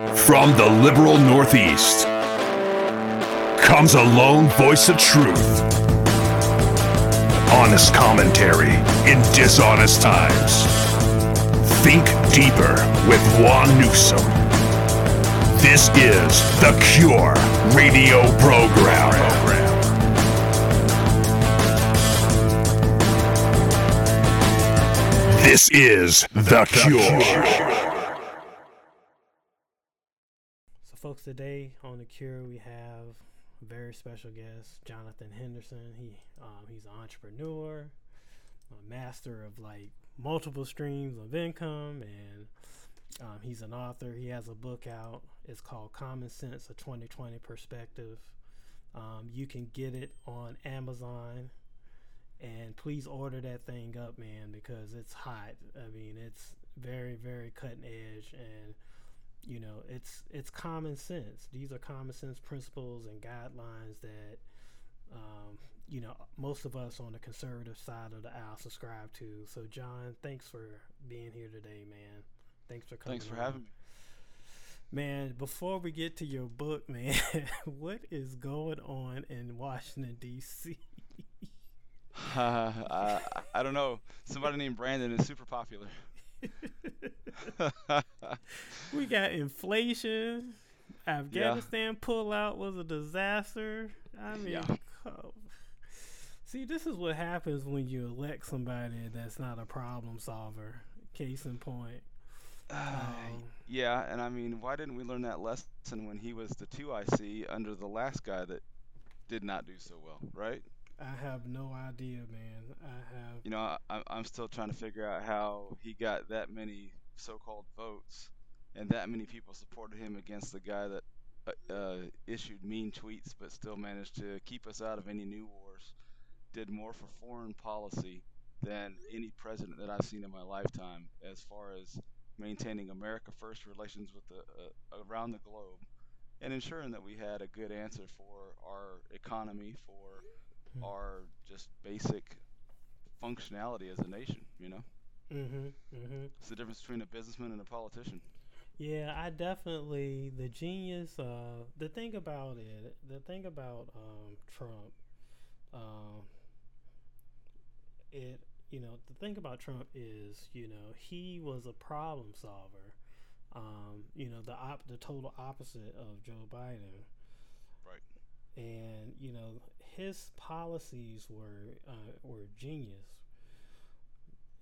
From the liberal Northeast comes a lone voice of truth. Honest commentary in dishonest times. Think deeper with Juan Newsom. This is the Cure Radio Program. This is the Cure. So, folks, today on the Cure we have a very special guest, Jonathan Henderson. He um, he's an entrepreneur, a master of like multiple streams of income, and um, he's an author. He has a book out. It's called Common Sense: A 2020 Perspective. Um, you can get it on Amazon and please order that thing up, man, because it's hot. I mean, it's very, very cutting edge, and you know, it's it's common sense. These are common sense principles and guidelines that um, you know most of us on the conservative side of the aisle subscribe to. So, John, thanks for being here today, man. Thanks for coming. Thanks for on. having me. Man, before we get to your book, man, what is going on in Washington D.C.? Uh, I, I don't know. Somebody named Brandon is super popular. we got inflation. Afghanistan yeah. pullout was a disaster. I mean, yeah. oh. see, this is what happens when you elect somebody that's not a problem solver. Case in point. Um, yeah, and I mean, why didn't we learn that lesson when he was the two IC under the last guy that did not do so well, right? I have no idea, man. I have. You know, I, I'm still trying to figure out how he got that many so-called votes, and that many people supported him against the guy that uh, uh, issued mean tweets, but still managed to keep us out of any new wars. Did more for foreign policy than any president that I've seen in my lifetime, as far as maintaining America first relations with the uh, around the globe, and ensuring that we had a good answer for our economy, for mm-hmm. our just basic functionality as a nation. You know. Mhm. Mhm. It's the difference between a businessman and a politician. Yeah, I definitely the genius. Uh, the thing about it, the thing about um, Trump, um, it you know the thing about Trump is you know he was a problem solver. Um, you know the op- the total opposite of Joe Biden. Right. And you know his policies were uh, were genius.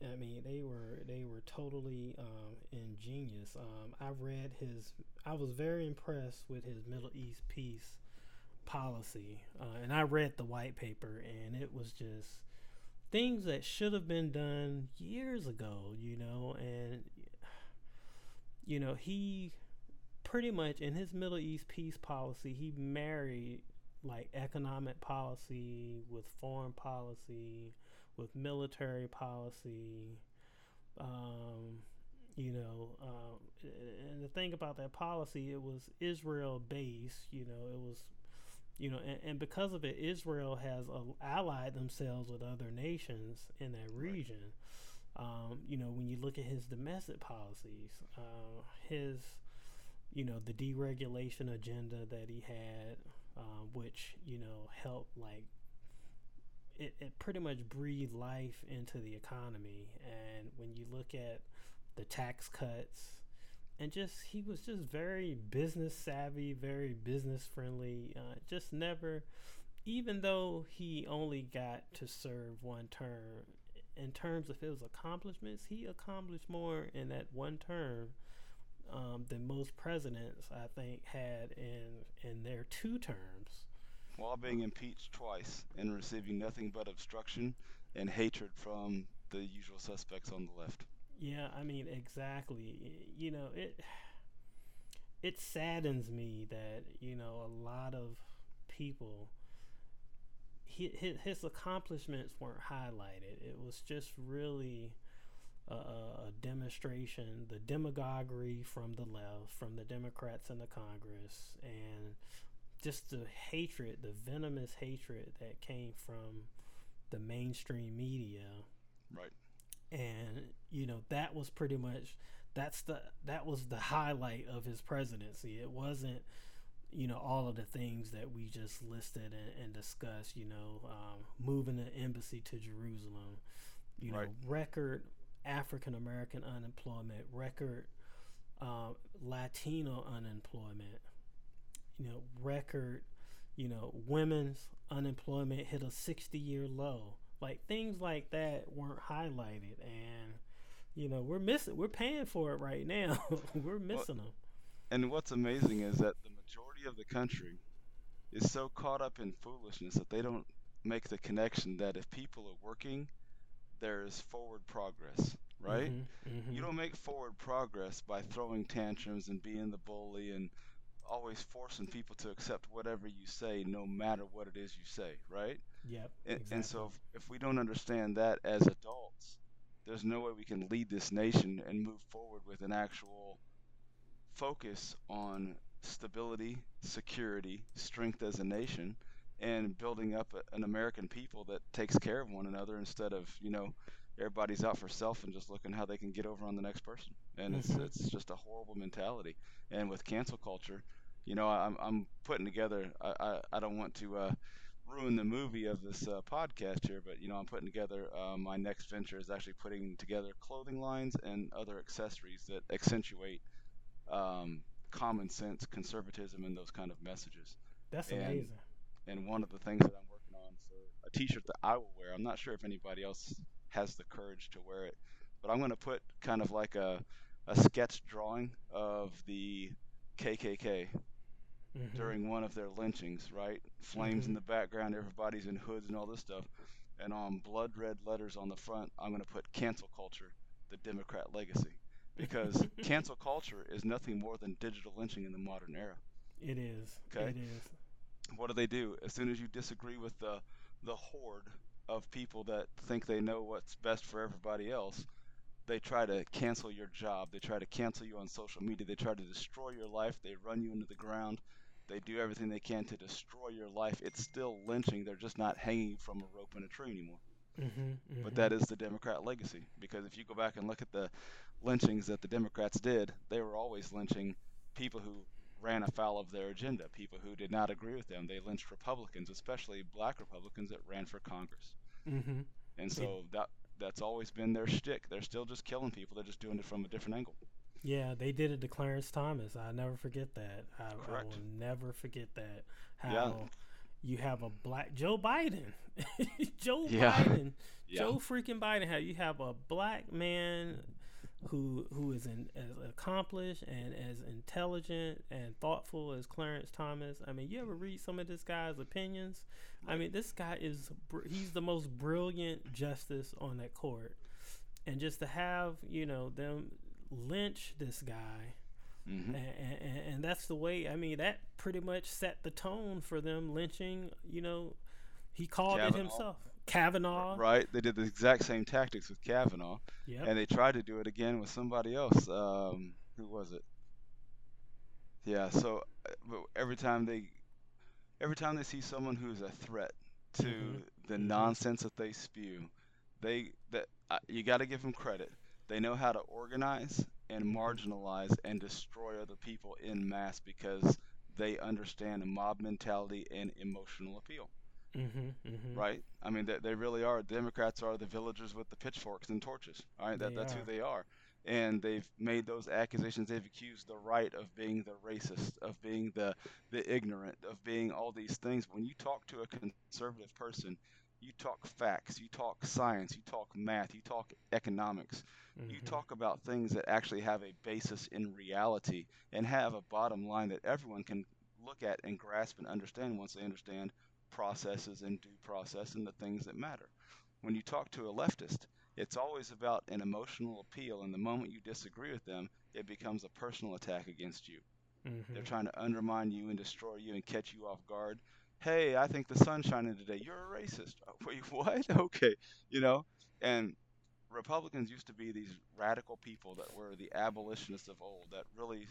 I mean, they were they were totally um, ingenious. Um, I read his. I was very impressed with his Middle East peace policy, uh, and I read the white paper, and it was just things that should have been done years ago. You know, and you know he pretty much in his Middle East peace policy, he married like economic policy with foreign policy with military policy um, you know um, and the thing about that policy it was israel based you know it was you know and, and because of it israel has uh, allied themselves with other nations in that region. Um, you know when you look at his domestic policies uh, his you know the deregulation agenda that he had um, which you know helped like it, it pretty much breathed life into the economy. And when you look at the tax cuts, and just he was just very business savvy, very business friendly. Uh, just never, even though he only got to serve one term, in terms of his accomplishments, he accomplished more in that one term um, than most presidents, I think, had in in their two terms while being impeached twice and receiving nothing but obstruction and hatred from the usual suspects on the left. Yeah, I mean exactly. You know, it it saddens me that you know a lot of people his, his accomplishments weren't highlighted. It was just really a, a, demonstration, the demagoguery from the left, from the Democrats in the Congress, and just the hatred, the venomous hatred that came from the mainstream media. Right. And you know that was pretty much that's the that was the highlight of his presidency. It wasn't you know all of the things that we just listed and, and discussed. You know, um, moving the embassy to Jerusalem. You know, right. record African American unemployment, record uh, Latino unemployment. You know, record. You know, women's unemployment hit a sixty-year low. Like things like that weren't highlighted, and you know we're missing. We're paying for it right now. we're missing well, them. And what's amazing is that the majority of the country is so caught up in foolishness that they don't make the connection that if people are working, there's forward progress, right? Mm-hmm, mm-hmm. You don't make forward progress by throwing tantrums and being the bully and always forcing people to accept whatever you say, no matter what it is you say, right? Yep. And, exactly. and so if, if we don't understand that as adults, there's no way we can lead this nation and move forward with an actual focus on stability, security, strength as a nation, and building up a, an American people that takes care of one another instead of you know everybody's out for self and just looking how they can get over on the next person. And mm-hmm. it's it's just a horrible mentality. And with cancel culture, you know, I'm I'm putting together. I I, I don't want to. Uh, ruin the movie of this uh, podcast here, but you know, I'm putting together uh, my next venture is actually putting together clothing lines and other accessories that accentuate um, common sense, conservatism, and those kind of messages. That's and, amazing. And one of the things that I'm working on for a T-shirt that I will wear, I'm not sure if anybody else has the courage to wear it, but I'm going to put kind of like a a sketch drawing of the KKK mm-hmm. during one of their lynchings, right? Flames mm-hmm. in the background, everybody's in hoods and all this stuff. And on blood red letters on the front, I'm going to put cancel culture, the Democrat legacy because cancel culture is nothing more than digital lynching in the modern era. It is. Okay. It is. What do they do as soon as you disagree with the the horde of people that think they know what's best for everybody else? They try to cancel your job. They try to cancel you on social media. They try to destroy your life. They run you into the ground. They do everything they can to destroy your life. It's still lynching. They're just not hanging you from a rope in a tree anymore. Mm-hmm, mm-hmm. But that is the Democrat legacy. Because if you go back and look at the lynchings that the Democrats did, they were always lynching people who ran afoul of their agenda, people who did not agree with them. They lynched Republicans, especially black Republicans that ran for Congress. Mm-hmm. And so that that's always been their shtick. They're still just killing people. They're just doing it from a different angle. Yeah, they did it to Clarence Thomas. I never forget that. I, I will never forget that. How yeah. you have a black Joe Biden, Joe yeah. Biden, yeah. Joe freaking Biden. How you have a black man who who is in, as accomplished and as intelligent and thoughtful as Clarence Thomas. I mean, you ever read some of this guy's opinions? I mean, this guy is he's the most brilliant justice on that court, and just to have you know them lynch this guy. Mm-hmm. And, and, and that's the way. I mean, that pretty much set the tone for them lynching. You know, he called Kavanaugh. it himself. Kavanaugh. Right. They did the exact same tactics with Kavanaugh. Yep. And they tried to do it again with somebody else. Um, who was it? Yeah. So uh, every time they, every time they see someone who's a threat to mm-hmm. the mm-hmm. nonsense that they spew, they that uh, you got to give them credit. They know how to organize and mm-hmm. marginalize and destroy other people in mass because they understand mob mentality and emotional appeal. Mm-hmm, mm-hmm. Right? I mean, they, they really are. Democrats are the villagers with the pitchforks and torches. All right, that, that's are. who they are. And they've made those accusations. They've accused the right of being the racist, of being the the ignorant, of being all these things. When you talk to a conservative person, you talk facts, you talk science, you talk math, you talk economics, mm-hmm. you talk about things that actually have a basis in reality and have a bottom line that everyone can look at and grasp and understand once they understand processes and due process and the things that matter. When you talk to a leftist, it's always about an emotional appeal, and the moment you disagree with them, it becomes a personal attack against you. Mm-hmm. They're trying to undermine you and destroy you and catch you off guard. Hey, I think the sun's shining today. You're a racist. Wait, what? Okay, you know. And Republicans used to be these radical people that were the abolitionists of old that really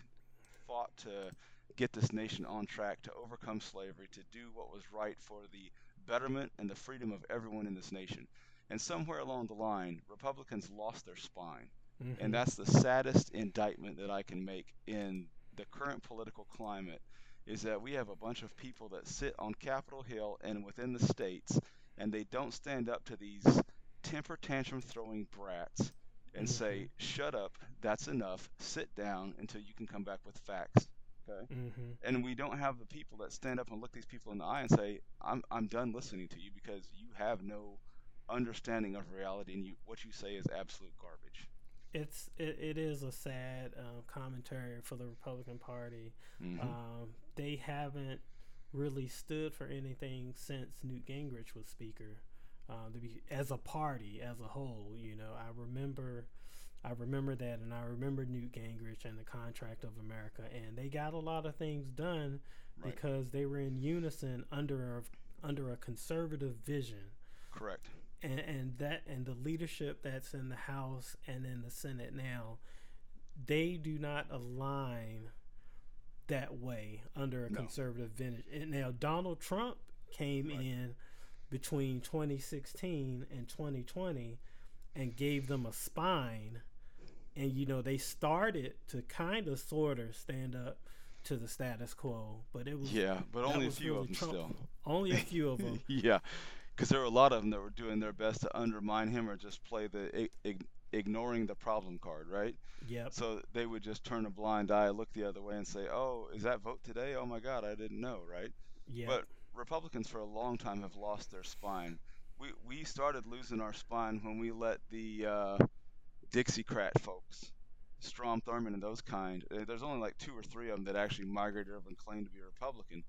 fought to get this nation on track to overcome slavery, to do what was right for the betterment and the freedom of everyone in this nation. And somewhere along the line, Republicans lost their spine. Mm-hmm. And that's the saddest indictment that I can make in the current political climate is that we have a bunch of people that sit on Capitol Hill and within the states and they don't stand up to these temper tantrum throwing brats and Mm-hmm. say, shut up, that's enough, sit down until you can come back with facts. Okay? Mm-hmm. And we don't have the people that stand up and look these people in the eye and say, I'm, I'm done listening to you because you have no understanding of reality and you, what you say is absolute garbage. It's it, it is a sad um, commentary for the Republican Party. Mhm. Um, they haven't really stood for anything since Newt Gingrich was Speaker. Uh, to be as a party as a whole, you know, I remember, I remember that, and I remember Newt Gingrich and the Contract of America, and they got a lot of things done Right. because they were in unison under a, under a conservative vision Correct. and and that and the leadership that's in the House and in the Senate now, they do not align that way under a No. conservative vintage. And now Donald Trump came Right. in between 2016 and 2020 and gave them a spine. And you know they started to kind of sort of stand up to the status quo, but it was Yeah, but only a few really of them Trump- still. Only a few of them. yeah, because there were a lot of them that were doing their best to undermine him or just play the ig- ig- ignoring the problem card, right? Yep. So they would just turn a blind eye, look the other way, and say, "Oh, is that vote today? Oh my God, I didn't know." Right? Yep. But Republicans for a long time have lost their spine. We we started losing our spine when we let the uh, Dixiecrat folks, Strom Thurmond and those kind. uh, There's only like two or three of them that actually migrated over and claimed to be Republican.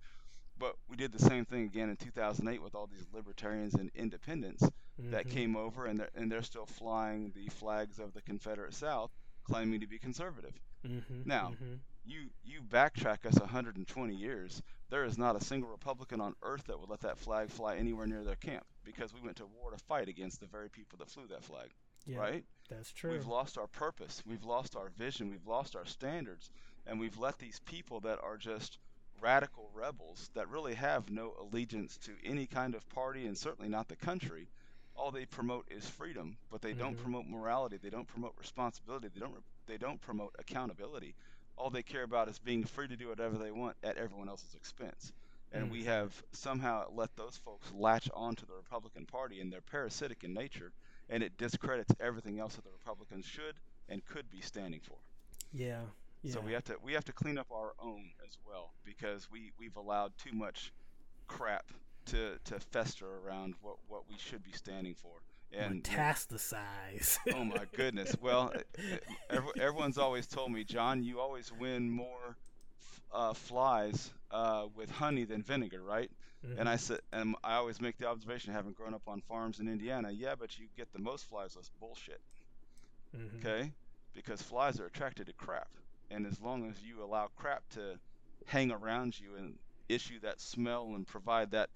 But we did the same thing again in 2008 with all these libertarians and independents that Mhm. came over, and they're, and they're still flying the flags of the Confederate South, claiming to be conservative. Mhm, Now, mhm. You you backtrack us 120 years, there is not a single Republican on earth that would let that flag fly anywhere near their camp because we went to war to fight against the very people that flew that flag, Yeah, right? That's true. We've lost our purpose, we've lost our vision, we've lost our standards, and we've let these people that are just radical rebels that really have no allegiance to any kind of party and certainly not the country. All they promote is freedom, but they don't Mhm. promote morality. They don't promote responsibility. They don't. re- They don't promote accountability. All they care about is being free to do whatever they want at everyone else's expense. And we Mhm. have somehow let those folks latch onto the Republican Party, and they're parasitic in nature, and it discredits everything else that the Republicans should and could be standing for. yeah, yeah. So we have to we have to clean up our own as well because we we've allowed too much crap to to fester around what what we should be standing for. And metastasize. oh my goodness, well, every, everyone's always told me, John, you always win more uh, flies uh, with honey than vinegar, right? And I said, and I always make the observation, having grown up on farms in Indiana, yeah, but you get the most flies with bullshit Mhm. okay? Because flies are attracted to crap, and as long as you allow crap to hang around you and issue that smell and provide that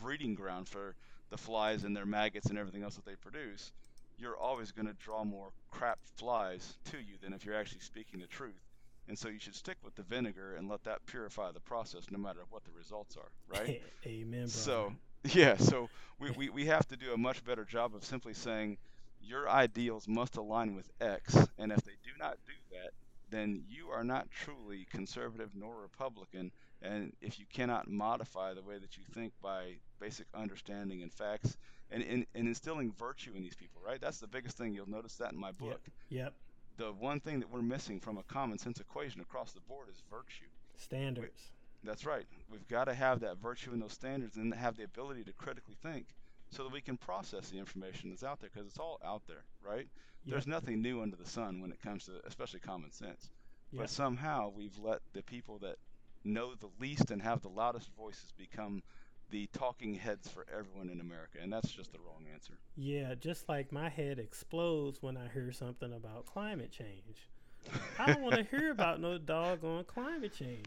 breeding ground for the flies and their maggots and everything else that they produce, you're always going to draw more crap flies to you than if you're actually speaking the truth. And so you should stick with the vinegar and let that purify the process, no matter what the results are, right? Amen, brother. So yeah, so we, we, we have to do a much better job of simply saying your ideals must align with X, and if they do not do that, then you are not truly conservative nor Republican. And if you cannot modify the way that you think by basic understanding and facts, and, and, and instilling virtue in these people, right? That's the biggest thing. You'll notice that in my book. yep, The one thing that we're missing from a common sense equation across the board is virtue. standards. That's right. We've got to have that virtue and those standards and have the ability to critically think so that we can process the information that's out there because it's all out there, right? There's nothing new under the sun when it comes to especially common sense. Yep. But somehow we've let the people that know the least and have the loudest voices become the talking heads for everyone in America, and that's just the wrong answer. Yeah, just like my head explodes when I hear something about climate change. I don't want to hear about no doggone climate change.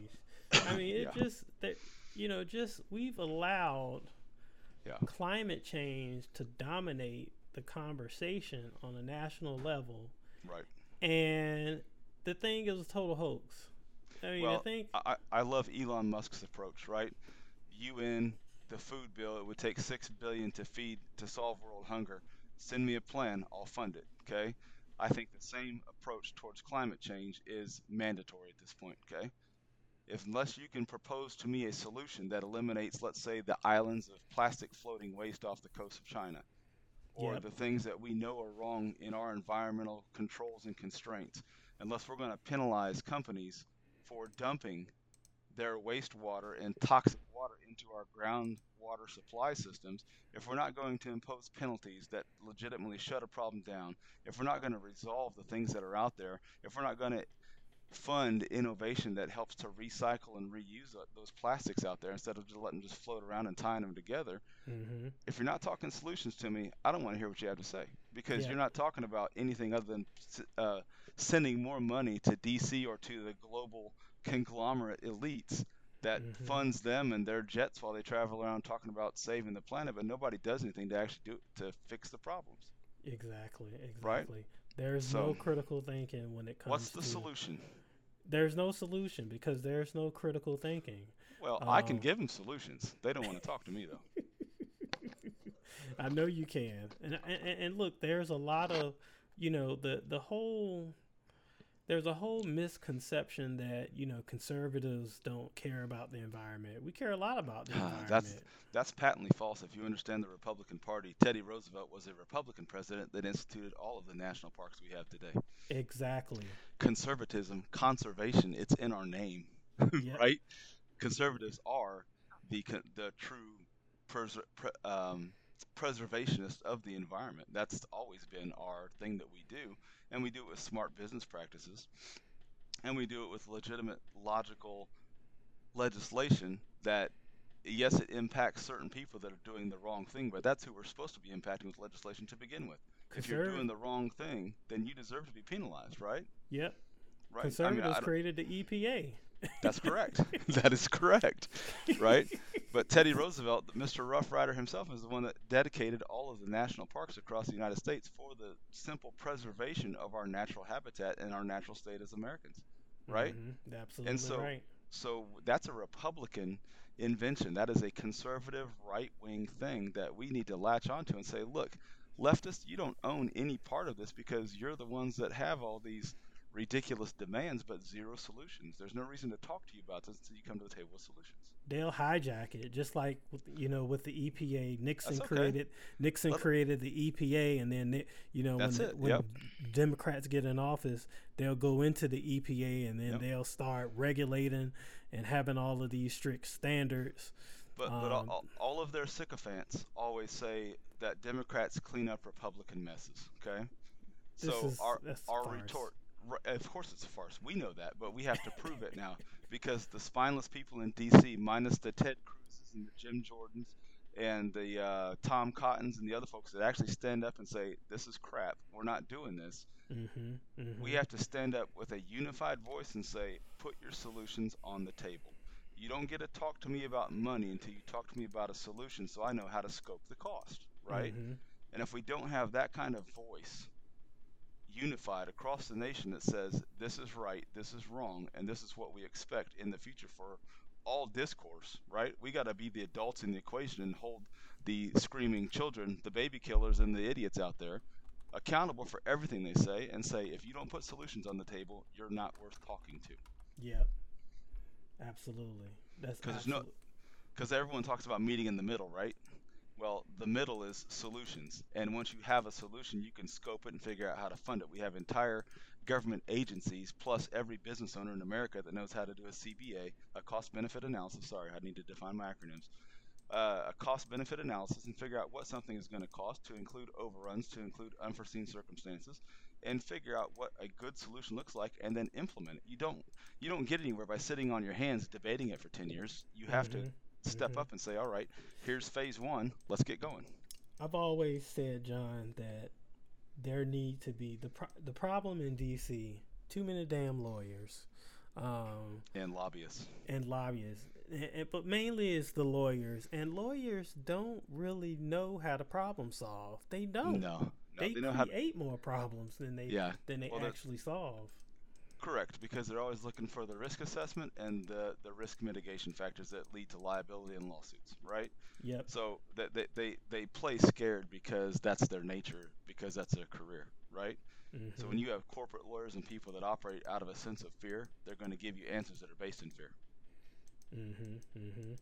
I mean, it Yeah. just that you know, just we've allowed Yeah. climate change to dominate the conversation on a national level, Right. and the thing is a total hoax. I mean, I well, think I, I love Elon Musk's approach, right? UN, the food bill, it would take six billion to feed to solve world hunger. Send me a plan, I'll fund it. Okay. I think the same approach towards climate change is mandatory at this point. Okay. If unless you can propose to me a solution that eliminates, let's say, the islands of plastic floating waste off the coast of China, or Yep. the things that we know are wrong in our environmental controls and constraints, unless we're going to penalize companies for dumping their wastewater and toxic into our groundwater supply systems, if we're not going to impose penalties that legitimately shut a problem down, if we're not going to resolve the things that are out there, if we're not going to fund innovation that helps to recycle and reuse those plastics out there instead of just letting them just float around and tying them together, hmm if you're not talking solutions to me, I don't want to hear what you have to say because Yeah. you're not talking about anything other than uh, sending more money to DC or to the global conglomerate elites that Mhm. funds them and their jets while they travel around talking about saving the planet, but nobody does anything to actually do to fix the problems. exactly, Right? exactly. There's So- no critical thinking when it comes What's the to solution? there's no solution because there's no critical thinking. Well, I can Um, give them solutions. They don't want to talk to me though. I know you can, and, and and look, there's a lot of, you know, the the whole, there's a whole misconception that you know conservatives don't care about the environment. We care a lot about the environment. That's that's patently false if you understand the Republican Party. Teddy Roosevelt was a Republican president that instituted all of the national parks we have today. exactly. Conservatism, conservation, it's in our name, Yep. right? Conservatives are the the true pres- um, preservationists of the environment. That's always been our thing that we do, and we do it with smart business practices, and we do it with legitimate, logical legislation that yes, it impacts certain people that are doing the wrong thing, but that's who we're supposed to be impacting with legislation to begin with. If you're doing the wrong thing, then you deserve to be penalized, right? Yep. Right. Conservatives I don't- created the EPA. That's correct. that is correct, right? But Teddy Roosevelt, Mr. Rough Rider himself, is the one that dedicated all of the national parks across the United States for the simple preservation of our natural habitat and our natural state as Americans, right? Mhm, Absolutely and so- right. So that's a Republican invention. That is a conservative right wing thing that we need to latch onto and say, look, leftists, you don't own any part of this because you're the ones that have all these ridiculous demands but zero solutions. There's no reason to talk to you about this until you come to the table with solutions. They'll hijack it, just like you know with the EPA. Nixon okay. created Nixon Let created the EPA, and then you know when, when yep. Democrats get in office, they'll go into the EPA, and then Yep. they'll start regulating and having all of these strict standards. But, but all, Um, all- all of their sycophants always say that Democrats clean up Republican messes. Okay, so is- our our farce. retort, of course it's a farce. We know that, but we have to prove it now because the spineless people in D.C., minus the Ted Cruzes and the Jim Jordans and the uh, Tom Cottons and the other folks that actually stand up and say this is crap, we're not doing this. Mm-hmm, mm-hmm. We have to stand up with a unified voice and say, put your solutions on the table. You don't get to talk to me about money until you talk to me about a solution so I know how to scope the cost, right? hmm And if we don't have that kind of voice unified across the nation that says this is right, this is wrong, and this is what we expect in the future for all discourse, right? We got to be the adults in the equation and hold the screaming children, the baby killers, and the idiots out there accountable for everything they say and say if you don't put solutions on the table, you're not worth talking to. Yep. Absolutely. That's 'Cause there's no- absolute- because everyone talks about meeting in the middle, right? Well, the middle is solutions, and once you have a solution, you can scope it and figure out how to fund it. We have entire government agencies plus every business owner in America that knows how to do a CBA, a cost-benefit analysis. Sorry, I need to define my acronyms. Uh, a cost-benefit analysis and figure out what something is going to cost to include overruns, to include unforeseen circumstances, and figure out what a good solution looks like, and then implement it. You don't you don't get anywhere by sitting on your hands debating it for 10 years. You have to Mhm, step mhm. up and say, all right, here's phase one. Let's get going. I've always said, John, that there need to be the pro- the problem in DC too many damn lawyers. Um, and lobbyists. and lobbyists, and, and- but mainly it's the lawyers. And lawyers don't really know how to problem solve. They don't. No, no, they, they create more problems than they Yeah, than they well, actually solve. Correct, because they're always looking for the risk assessment and the, the risk mitigation factors that lead to liability and lawsuits, right? Yep. So that they, they, they play scared because that's their nature, because that's their career, right? So Mhm. when you have corporate lawyers and people that operate out of a sense of fear, they're going to give you answers that are based in fear. Mhm. Mhm.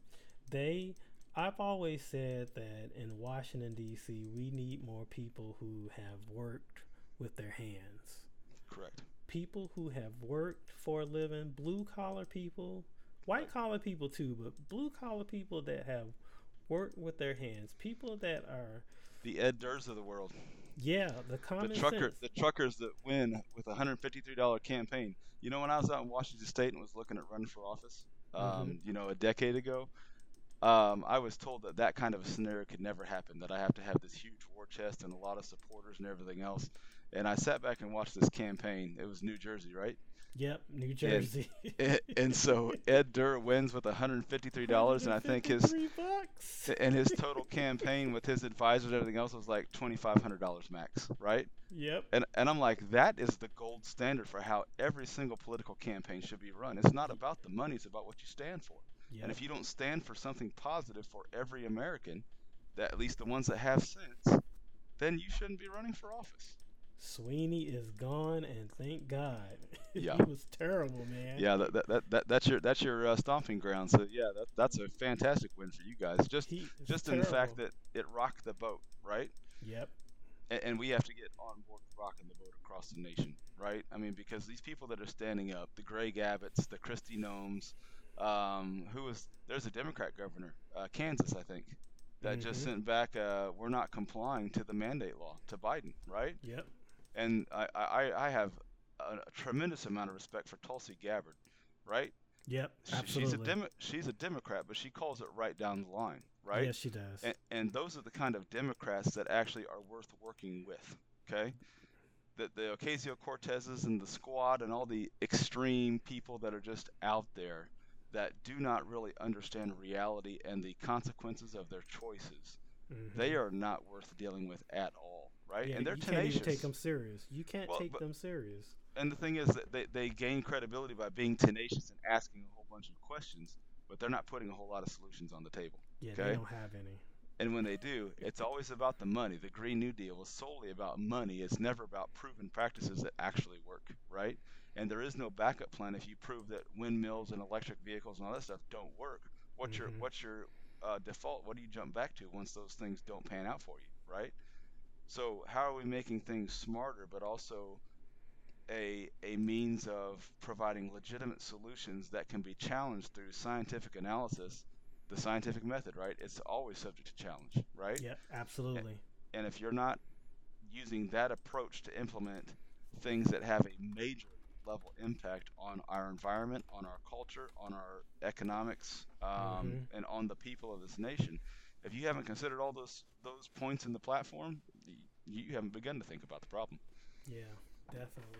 They. I've always said that in Washington D.C. we need more people who have worked with their hands. Correct. People who have worked for a living, blue collar people, white collar people too, but blue collar people that have worked with their hands, people that are The Ed Durrs of the world, yeah, the the common trucker, sense. the truckers that win with a hundred fifty-three dollar campaign. You know, when I was out in Washington State and was looking at running for office, um, you know, a decade ago, um, I was told that that kind of a scenario could never happen. That I have to have this huge war chest and a lot of supporters and everything else. And I sat back and watched this campaign. It was New Jersey, right? Yep, New Jersey. and, and so Ed Durr wins with $153, and I think his bucks. and his total campaign with his advisors and everything else was like $2,500 max, right? Yep. And and I'm like, that is the gold standard for how every single political campaign should be run. It's not about the money; it's about what you stand for. Yep. And if you don't stand for something positive for every American, that at least the ones that have sense, then you shouldn't be running for office. Sweeney is gone, and thank God. Yeah. he was terrible, man. Yeah, that, that, that, that that's your that's your uh, stomping ground. So yeah, that, that's a fantastic win for you guys. Just just in the fact that it rocked the boat, right? Yep. and, and we have to get on board with rocking the boat across the nation, right? I mean, because these people that are standing up, the Greg Abbotts, the Kristi Noems, um, who was there's a Democrat governor, uh, Kansas, I think, that just Mhm. sent back, uh, we're not complying to the mandate law to Biden, right? Yep. And I, I, I have a, a tremendous amount of respect for Tulsi Gabbard, right? Yep. Absolutely. She's a Demo- she's a Democrat, but she calls it right down the line, right? Yes, she does. and, and those are the kind of Democrats that actually are worth working with. Okay, the the Ocasio Cortezes and the Squad and all the extreme people that are just out there that do not really understand reality and the consequences of their choices. Mhm. They are not worth dealing with at all, right? Yeah, and they're you tenacious. can't even take them serious. You can't Well, take but- them serious. and the thing is that they, they gain credibility by being tenacious and asking a whole bunch of questions, but they're not putting a whole lot of solutions on the table. Yeah, okay. they don't have any. And when they do, it's always about the money. The Green New Deal is solely about money. It's never about proven practices that actually work, right? And there is no backup plan if you prove that windmills and electric vehicles and all that stuff don't work. What's your Mhm. what's your uh, default? What do you jump back to once those things don't pan out for you, right? So how are we making things smarter, but also a a means of providing legitimate solutions that can be challenged through scientific analysis, the scientific method, right? It's always subject to challenge, right? Yeah, absolutely. And if you're not using that approach to implement things that have a major level impact on our environment, on our culture, on our economics, um, Mhm. and on the people of this nation, if you haven't considered all those those points in the platform, you haven't begun to think about the problem. Yeah, definitely.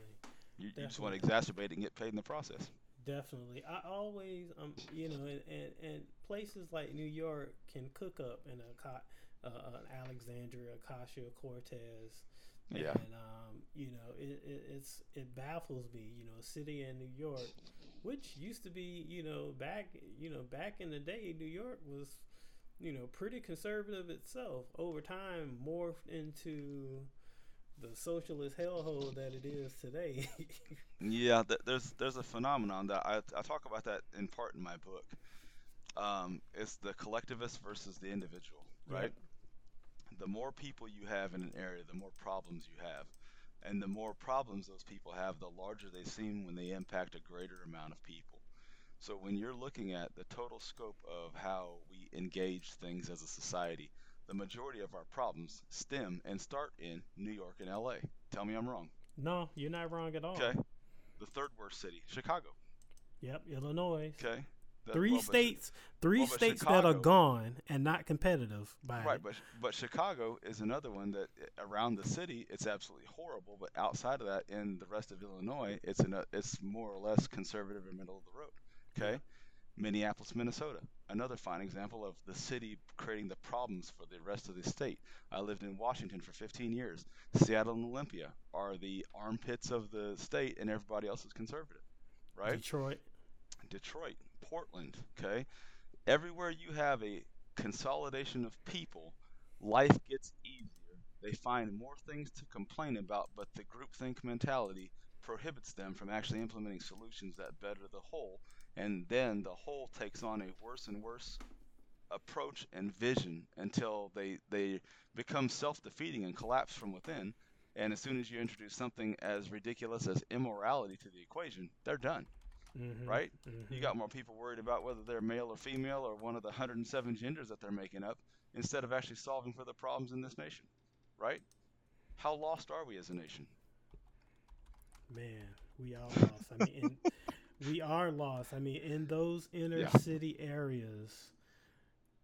You, you just want to exacerbate it and get paid in the process. Definitely. I always, um, you know, and, and, and places like New York can cook up in a co- uh, an Alexandria Ocasio Cortez. Yeah. And um, you know, it, it it's it baffles me. You know, a city in New York, which used to be, you know, back you know back in the day, New York was, you know, pretty conservative itself. Over time, morphed into the socialist hellhole that it is today. Yeah, th- there's there's a phenomenon that I, I talk about that in part in my book. Um, it's the collectivist versus the individual, right? The more people you have in an area, the more problems you have, and the more problems those people have, the larger they seem when they impact a greater amount of people. So when you're looking at the total scope of how we engage things as a society, the majority of our problems stem and start in New York and LA. Tell me I'm wrong. no, you're not wrong at all. Okay. The third worst city, Chicago. Yep, Illinois. Okay. Three well, but states, three well, but states that are gone and not competitive by Right, it. but but Chicago is another one that eh, around the city it's absolutely horrible, but outside of that, in the rest of Illinois, it's it's more or less conservative or middle of the road. Okay, Minneapolis, Minnesota, another fine example of the city creating the problems for the rest of the state. I lived in Washington for 15 years. Seattle and Olympia are the armpits of the state, and everybody else is conservative. Right? Detroit. Detroit, Portland, okay? Everywhere you have a consolidation of people, life gets easier. They find more things to complain about, but the groupthink mentality prohibits them from actually implementing solutions that better the whole, and then the whole takes on a worse and worse approach and vision until they they become self-defeating and collapse from within. And as soon as you introduce something as ridiculous as immorality to the equation, they're done Mhm, right? mhm. You got more people worried about whether they're male or female or one of the 107 genders that they're making up instead of actually solving for the problems in this nation, right? How lost are we as a nation? Man, we are lost. I mean, we are lost. I mean, in those inner Yeah. city areas,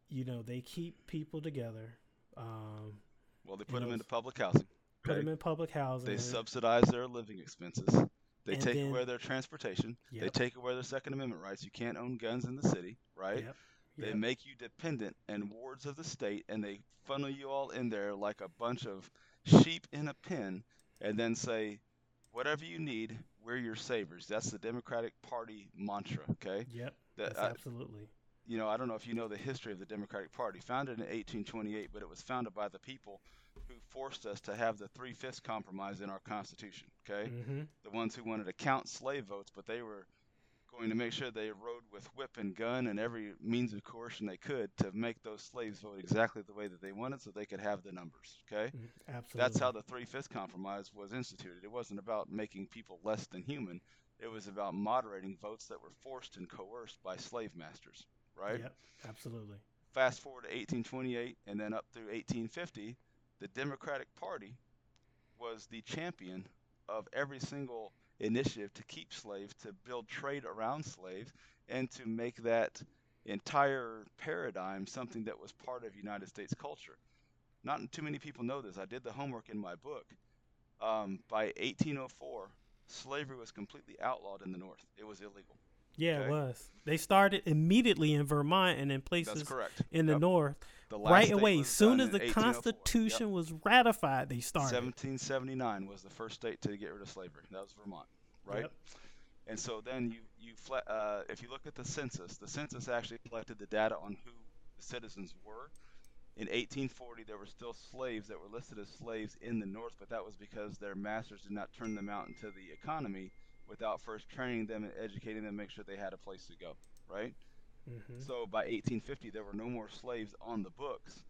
you know, they keep people together. Um, Well, they put them know, into public housing. put okay? them in public housing. They subsidize their living expenses. They And take then- away their transportation. They take away their Second Amendment rights. You can't own guns in the city, right? Yep. They yep. make you dependent and wards of the state, and they funnel you all in there like a bunch of sheep in a pen, and then say, whatever you need, we're your saviors. That's the Democratic Party mantra, okay? Yep. That, uh, absolutely. you know, I don't know if you know the history of the Democratic Party. Founded in 1828, but it was founded by the people who forced us to have the three fifths compromise in our Constitution, okay? hmm the ones who wanted to count slave votes, but they were going to make sure they rode with whip and gun and every means of coercion they could to make those slaves vote exactly the way that they wanted so they could have the numbers. Okay? Absolutely. That's how the Three Fifths Compromise was instituted. It wasn't about making people less than human, it was about moderating votes that were forced and coerced by slave masters. Right? Yep. Absolutely. Fast forward to 1828 and then up through 1850, the Democratic Party was the champion of every single initiative to keep slaves, to build trade around slaves, and to make that entire paradigm something that was part of United States culture. Not too many people know this. I did the homework in my book. Um, by 1804, slavery was completely outlawed in the North. It was illegal. Yeah, Okay. it was. They started immediately in Vermont and in places in the Yep. north. Right away, as soon as the 1804. Yep. Constitution was ratified, they started. 1779 was the first state to get rid of slavery. That was Vermont, right? Yep. And so then you you fle- uh, if you look at the census, the census actually collected the data on who the citizens were. In 1840, there were still slaves that were listed as slaves in the North, but that was because their masters did not turn them out into the economy without first training them and educating them, make sure they had a place to go, right? Hmm So by 1850, there were no more slaves on the books.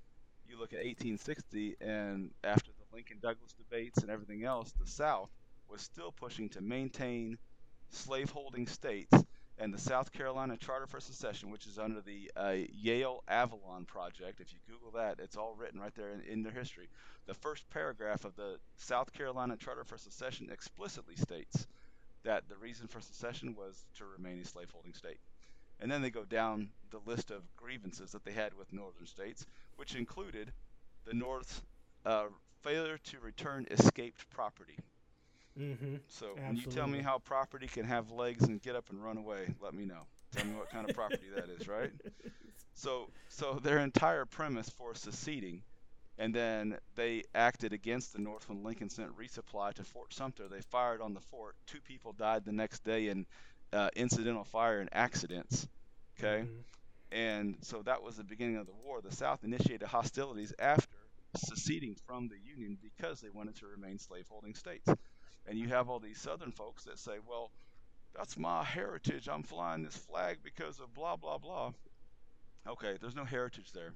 You look at 1860, and after the Lincoln Douglas debates and everything else, the South was still pushing to maintain slaveholding states. And the South Carolina Charter for Secession, which is under the uh, Yale Avalon Project, if you Google that, it's all written right there in, in their history. The first paragraph of the South Carolina Charter for Secession explicitly states that the reason for secession was to remain a slaveholding state. And then they go down the list of grievances that they had with northern states, which included the North's uh, failure to return escaped property. hmm So when you tell me how property can have legs and get up and run away, let me know. Tell me what kind of property that is, right? So so their entire premise for seceding, and then they acted against the North when Lincoln sent resupply to Fort Sumter. They fired on the fort. Two people died the next day in uh, incidental fire and accidents. Okay. Mhm. And so that was the beginning of the war. The South initiated hostilities after seceding from the Union because they wanted to remain slaveholding states. And you have all these Southern folks that say, well, that's my heritage. I'm flying this flag because of blah, blah, blah. Okay, there's no heritage there.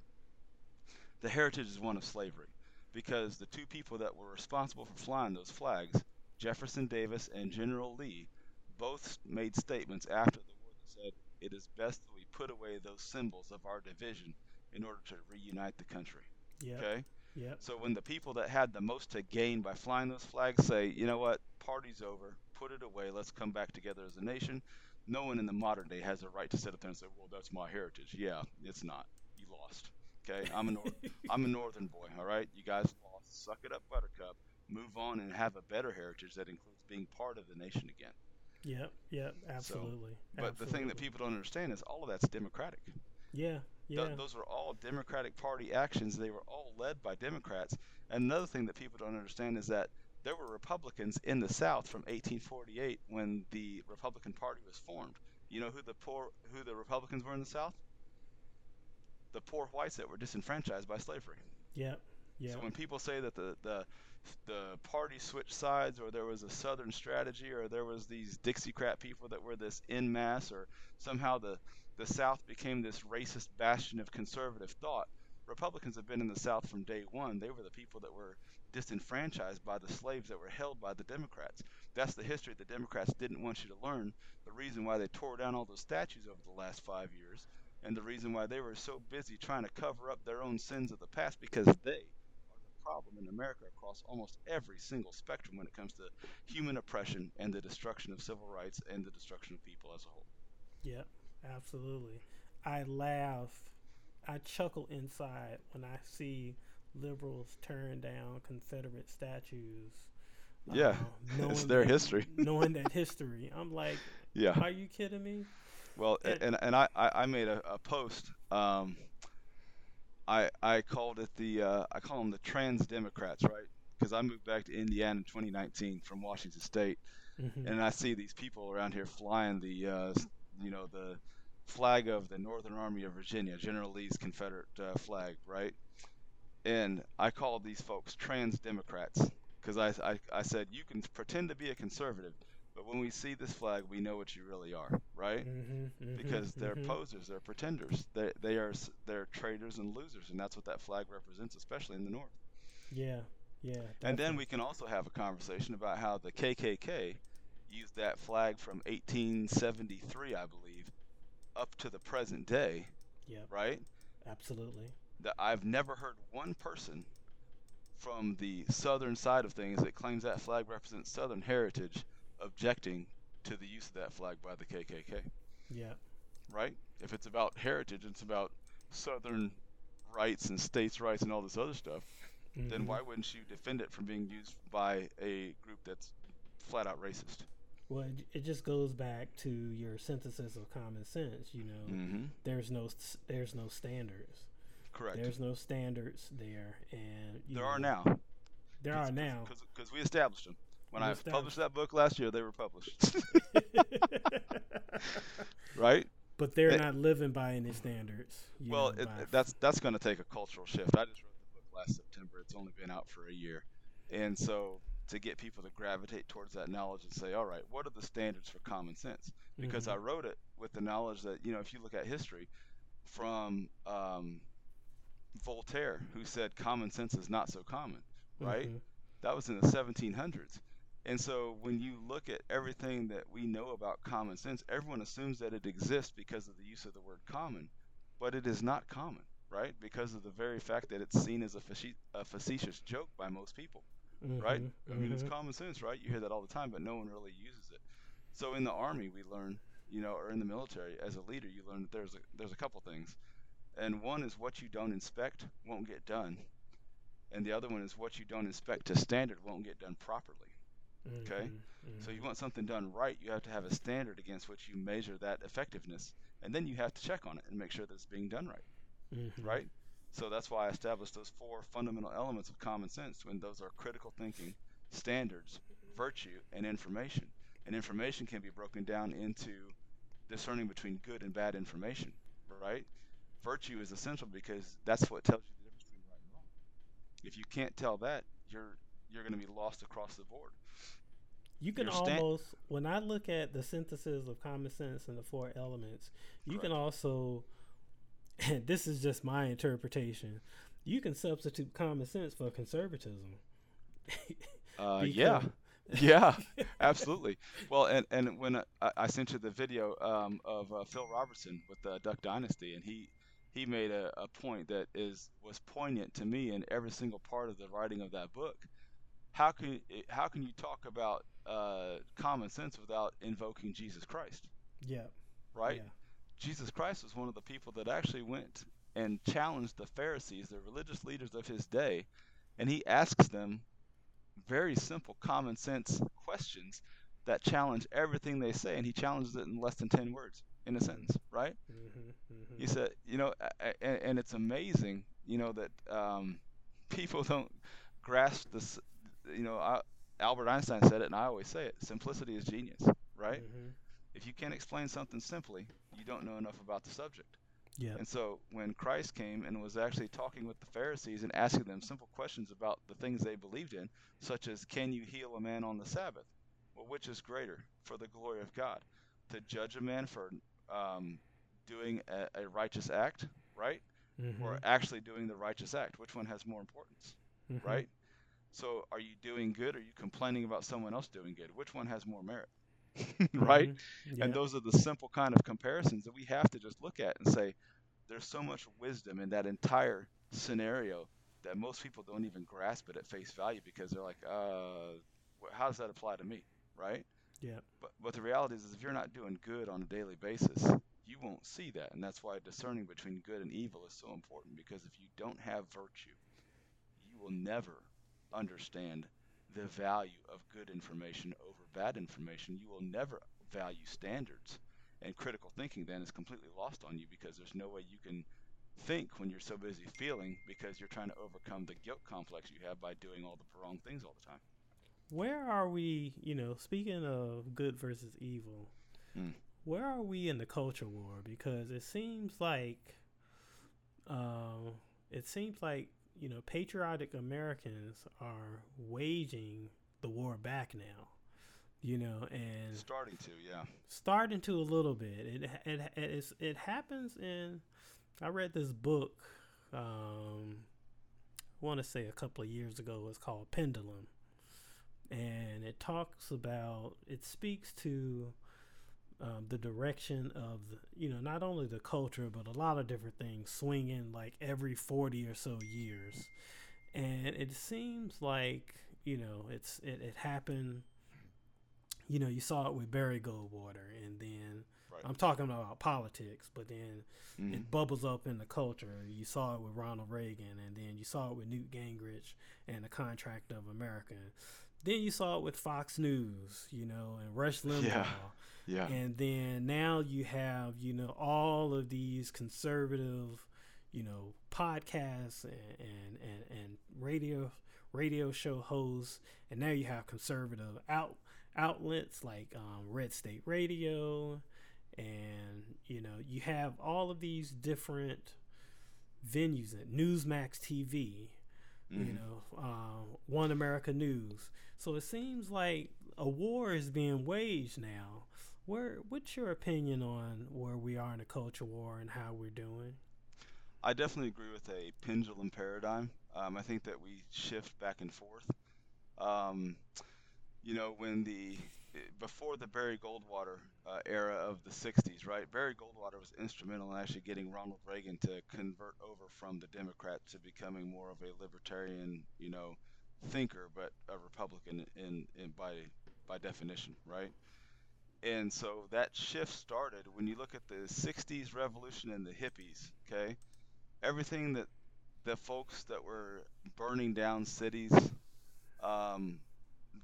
The heritage is one of slavery because the two people that were responsible for flying those flags, Jefferson Davis and General Lee, both made statements after the war that said it is best that we put away those symbols of our division in order to reunite the country. Yep. Okay? Yep. So when the people that had the most to gain by flying those flags say, you know what, party's over, put it away, let's come back together as a nation, no one in the modern day has a right to sit up there and say, "Well, that's my heritage." Yeah, it's not. You lost. Okay, I'm a nor- I'm a northern boy. All right, you guys lost. Suck it up, Buttercup. Move on and have a better heritage that includes being part of the nation again. Yep, yep, absolutely. So, but absolutely. the thing that people don't understand is all of that's democratic. Yeah, yeah. Th- those were all Democratic Party actions. They were all led by Democrats. And another thing that people don't understand is that there were Republicans in the South from 1848 when the Republican Party was formed. You know who the poor who the Republicans were in the South? The poor whites that were disenfranchised by slavery. Yeah. Yeah. So when people say that the, the the party switched sides or there was a southern strategy or there was these Dixiecrat people that were this in mass or somehow the the South became this racist bastion of conservative thought. Republicans have been in the South from day one. They were the people that were disenfranchised by the slaves that were held by the Democrats. That's the history the Democrats didn't want you to learn. The reason why they tore down all those statues over the last five years, and the reason why they were so busy trying to cover up their own sins of the past because they problem in America across almost every single spectrum when it comes to human oppression and the destruction of civil rights and the destruction of people as a whole. Yeah, absolutely. I laugh, I chuckle inside when I see liberals turn down Confederate statues. Yeah, uh, it's their that, history. knowing that history, I'm like, yeah, are you kidding me? Well, and and, and I, I made a, a post. Um, I I called it the uh, I call them the trans Democrats, right? Because I moved back to Indiana in 2019 from Washington State, mm-hmm. and I see these people around here flying the uh, you know the flag of the Northern Army of Virginia, General Lee's Confederate uh, flag, right? and I called these folks trans Democrats because I, I, I said you can pretend to be a conservative, but when we see this flag, we know what you really are, right? Mm-hmm, mm-hmm, because they're mm-hmm. posers, they're pretenders, they they are they're traitors and losers, and that's what that flag represents, especially in the North. Yeah, yeah. Definitely. And then we can also have a conversation about how the KKK used that flag from 1873, I believe, up to the present day. Yeah. Right. Absolutely that I've never heard one person from the southern side of things that claims that flag represents southern heritage objecting to the use of that flag by the KKK. Yeah. Right? If it's about heritage, it's about southern rights and states' rights and all this other stuff, mm-hmm. then why wouldn't you defend it from being used by a group that's flat out racist? Well, it, just goes back to your synthesis of common sense. You know, mm-hmm. there's no there's no standards. Correct. There's no standards there, and there know, are now. There are now because we established them. When I published that book last year, they were published. right. But they're not living by any standards. well, know, it, that's that's going to take a cultural shift. I just wrote the book last September. It's only been out for a year, and so to get people to gravitate towards that knowledge and say, all right, what are the standards for common sense? Because mm-hmm. I wrote it with the knowledge that you know, if you look at history, from um, Voltaire, who said common sense is not so common, right? Mm-hmm. That was in the 1700s. And so when you look at everything that we know about common sense, everyone assumes that it exists because of the use of the word common, but it is not common, right? Because of the very fact that it's seen as a, a facetious joke by most people, mm-hmm. right? I mean, it's mm-hmm. common sense, right? You hear that all the time, but no one really uses it. So in the army, we learn, you know, or in the military, as a leader, you learn that there's a, there's a couple things and one is what you don't inspect won't get done, and the other one is what you don't inspect to standard won't get done properly. Mm-hmm, okay, mm-hmm. so you want something done right, you have to have a standard against which you measure that effectiveness, and then you have to check on it and make sure that it's being done right. Mm-hmm. Right. So that's why I established those four fundamental elements of common sense. When those are critical thinking, standards, virtue, and information. And information can be broken down into discerning between good and bad information. Right virtue is essential because that's what tells you the difference between right and wrong. If you can't tell that, you're you're going to be lost across the board. You can almost, when I look at the synthesis of common sense and the four elements, you Correct. can also, and this is just my interpretation, you can substitute common sense for conservatism. uh, yeah. yeah, absolutely. Well, and and when I, I sent you the video um, of uh, Phil Robertson with the Duck Dynasty, and he he made a, a point that is was poignant to me in every single part of the writing of that book. How can how can you talk about uh, common sense without invoking Jesus Christ? Yeah. right? Yeah. Jesus Christ was one of the people that actually went and challenged the Pharisees, the religious leaders of his day, and he asks them very simple, common sense questions that challenge everything they say, and he challenges it in less than 10 words in a sentence, right? Mhm. Mhm. He said, you know, and, and it's amazing, you know, that um, people don't grasp this. You know, I, Albert Einstein said it, and I always say it: simplicity is genius, right? Mhm. If you can't explain something simply, you don't know enough about the subject. Yeah. And so when Christ came and was actually talking with the Pharisees and asking them simple questions about the things they believed in, such as, can you heal a man on the Sabbath? Well, which is greater for the glory of God? To judge a man for um, doing a, a righteous act, right? Or Mhm. actually doing the righteous act? Which one has more importance, Mhm. right? So are you doing good or are you complaining about someone else doing good? Which one has more merit? right? Mhm. Yeah. And those are the simple kind of comparisons that we have to just look at and say, there's so much wisdom in that entire scenario that most people don't even grasp it at face value because they're like, uh, how does that apply to me, right? Yeah. But but the reality is, is if you're not doing good on a daily basis, you won't see that, and that's why discerning between good and evil is so important. Because if you don't have virtue, you will never understand the value of good information over bad information. You will never value standards, and critical thinking then is completely lost on you because there's no way you can think when you're so busy feeling because you're trying to overcome the guilt complex you have by doing all the wrong things all the time. Where are we, you know, speaking of good versus evil, Mm. where are we in the culture war? Because it seems like, um, it seems like, you know, patriotic Americans are waging the war back now, you know, and Starting to, yeah. starting to a little bit. It it it, it happens in. I read this book. Um, I want to say a couple of years ago. It's called Pendulum, and it talks about. It speaks to um, the direction of the, you know not only the culture but a lot of different things swinging like every 40 or so years and it seems like you know it's it, it happened you know you saw it with barry goldwater and then Right. i'm talking about politics but then Mhm. it bubbles up in the culture you saw it with ronald reagan and then you saw it with newt gingrich and the contract of america then you saw it with fox news you know and rush limbaugh Yeah. Yeah. and then now you have you know all of these conservative you know podcasts and and and, and radio radio show hosts and now you have conservative out outlets like um, red state radio and you know you have all of these different venues at newsmax tv you Mhm. know, uh, One America News. So it seems like a war is being waged now. Where, what's your opinion on where we are in the culture war and how we're doing? I definitely agree with a pendulum paradigm. Um, I think that we shift back and forth. Um, you know, when the before the Barry Goldwater uh, era of the '60s, right? Barry Goldwater was instrumental in actually getting Ronald Reagan to convert over from the Democrat to becoming more of a libertarian, you know, thinker, but a Republican in, in by by definition, right? And so that shift started when you look at the '60s revolution and the hippies. Okay, everything that the folks that were burning down cities um,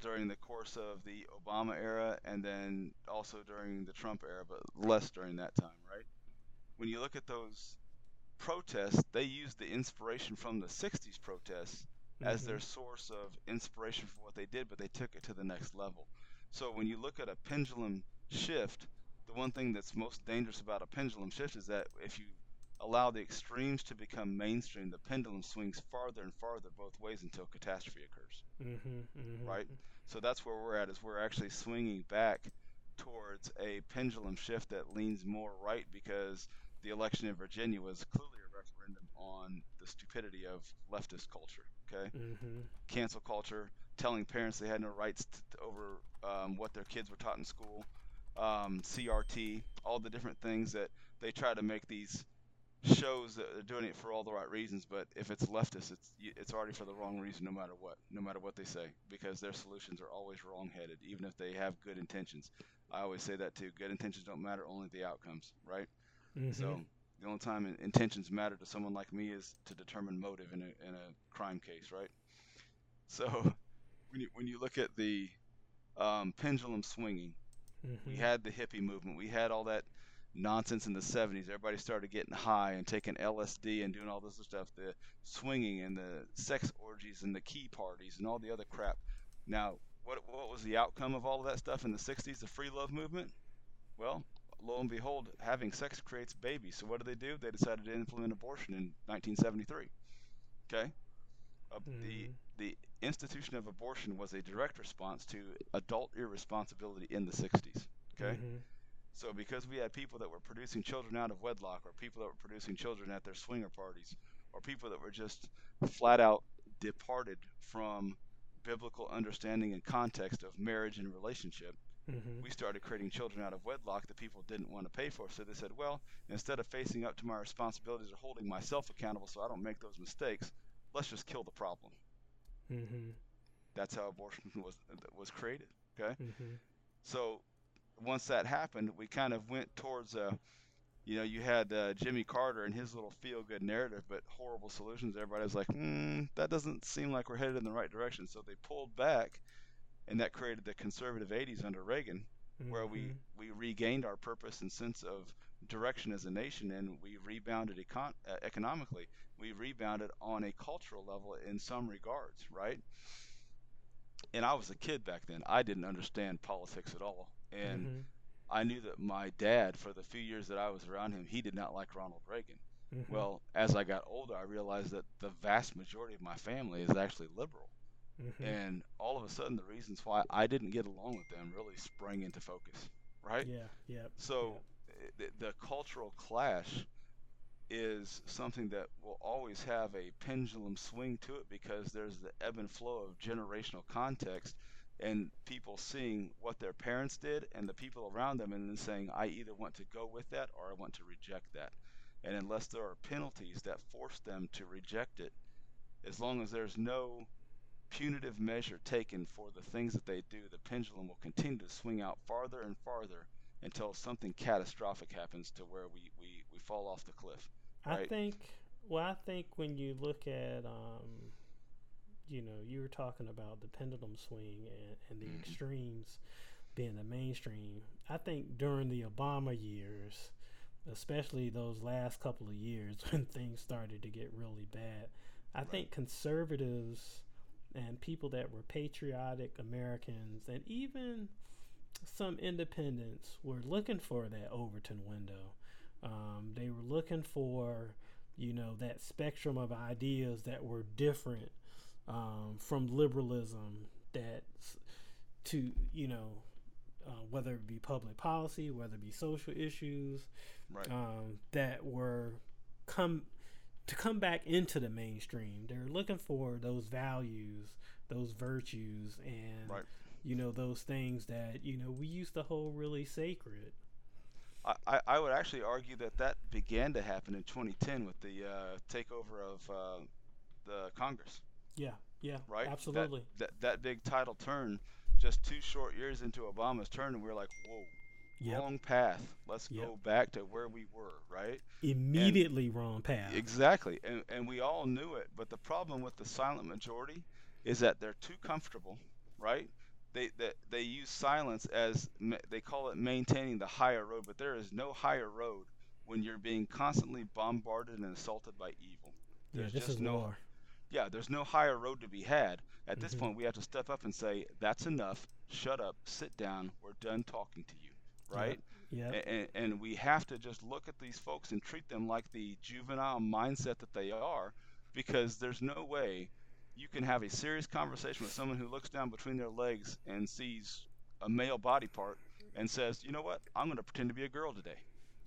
during the course of the Obama era and then also during the Trump era, but less during that time, right? When you look at those protests, they used the inspiration from the 60s protests as their source of inspiration for what they did, but they took it to the next level. So when you look at a pendulum shift, the one thing that's most dangerous about a pendulum shift is that if you allow the extremes to become mainstream, the pendulum swings farther and farther both ways until catastrophe occurs. Mm-hmm, mm-hmm. Right. So that's where we're at is we're actually swinging back towards a pendulum shift that leans more right because the election in Virginia was clearly a referendum on the stupidity of leftist culture. Okay, Mm-hmm. cancel culture, telling parents they had no rights t- t- over um, what their kids were taught in school, um, CRT, all the different things that they try to make these shows that they're doing it for all the right reasons. But if it's leftist, it's it's already for the wrong reason, no matter what, no matter what they say, because their solutions are always wrong-headed, even if they have good intentions. I always say that too. Good intentions don't matter, only the outcomes, right? Mhm. So the only time intentions matter to someone like me is to determine motive in a in a crime case, right? So when you when you look at the um, pendulum swinging, we Mhm. had the hippie movement, we had all that nonsense in the 70s. Everybody started getting high and taking LSD and doing all this other stuff, the swinging and the sex orgies and the key parties and all the other crap. Now, what what was the outcome of all of that stuff in the 60s, the free love movement? Well, lo and behold, having sex creates babies. So what did they do? They decided to implement abortion in 1973. Okay? Uh, the Mhm. the institution of abortion was a direct response to adult irresponsibility in the 60s. Okay? Mhm. So because we had people that were producing children out of wedlock, or people that were producing children at their swinger parties, or people that were just flat out departed from biblical understanding and context of marriage and relationship, Mhm. we started creating children out of wedlock that people didn't want to pay for. So they said, well, instead of facing up to my responsibilities or holding myself accountable so I don't make those mistakes, let's just kill the problem. Mhm. That's how abortion was was created. Okay. Mhm. So once that happened, we kind of went towards uh, you know, you had uh, Jimmy Carter and his little feel-good narrative, but horrible solutions. Everybody was like, mm, that doesn't seem like we're headed in the right direction. So they pulled back, and that created the conservative 80s under Reagan, where we Mhm. we regained our purpose and sense of direction as a nation, and we rebounded econ- uh, economically. We rebounded on a cultural level in some regards, right? And I was a kid back then. I didn't understand politics at all, and Mhm. I knew that my dad, for the few years that I was around him, he did not like Ronald Reagan. Mhm. Well, as I got older, I realized that the vast majority of my family is actually liberal. Mhm. And all of a sudden, the reasons why I didn't get along with them really sprang into focus, right? Yeah. Yeah. So i- the, the cultural clash is something that will always have a pendulum swing to it because there's the ebb and flow of generational context and people seeing what their parents did and the people around them and then saying I either want to go with that or I want to reject that. And unless there are penalties that force them to reject it, as long as there's no punitive measure taken for the things that they do, the pendulum will continue to swing out farther and farther until something catastrophic happens to where we, we, we fall off the cliff. I think. Well, I think when you look at, um, you know, you were talking about the pendulum swing and, and the Mhm. extremes being the mainstream. I think during the Obama years, especially those last couple of years when things started to get really bad, I think conservatives and people that were patriotic Americans and even some independents were looking for that Overton window. Um, they were looking for, you know, that spectrum of ideas that were different um, from liberalism. That to you know, uh, whether it be public policy, whether it be social issues, Right. um, that were come to come back into the mainstream. They're looking for those values, those virtues, and Right. you know those things that you know we used to hold really sacred. I, I, would actually argue that that began to happen in 2010 with the uh, takeover of uh, the Congress, Yeah, yeah, right? Absolutely. That, that big title turn, just two short years into Obama's turn, and we are like, whoa, Yep. wrong path. Let's Yep. go back to where we were, right? Immediately wrong path. Exactly, and and we all knew it. But the problem with the silent majority is that they're too comfortable, right? They they, they use silence as they call it maintaining the higher road, but there is no higher road when you're being constantly bombarded and assaulted by evil. yeah, There's this just is no war. Yeah, there's no higher road to be had. At this Mhm. point, we have to step up and say, "That's enough. Shut up. Sit down. We're done talking to you." Right? Yeah, and, and we have to just look at these folks and treat them like the juvenile mindset that they are because there's no way you can have a serious conversation with someone who looks down between their legs and sees a male body part and says you know what i'm going to pretend to be a girl today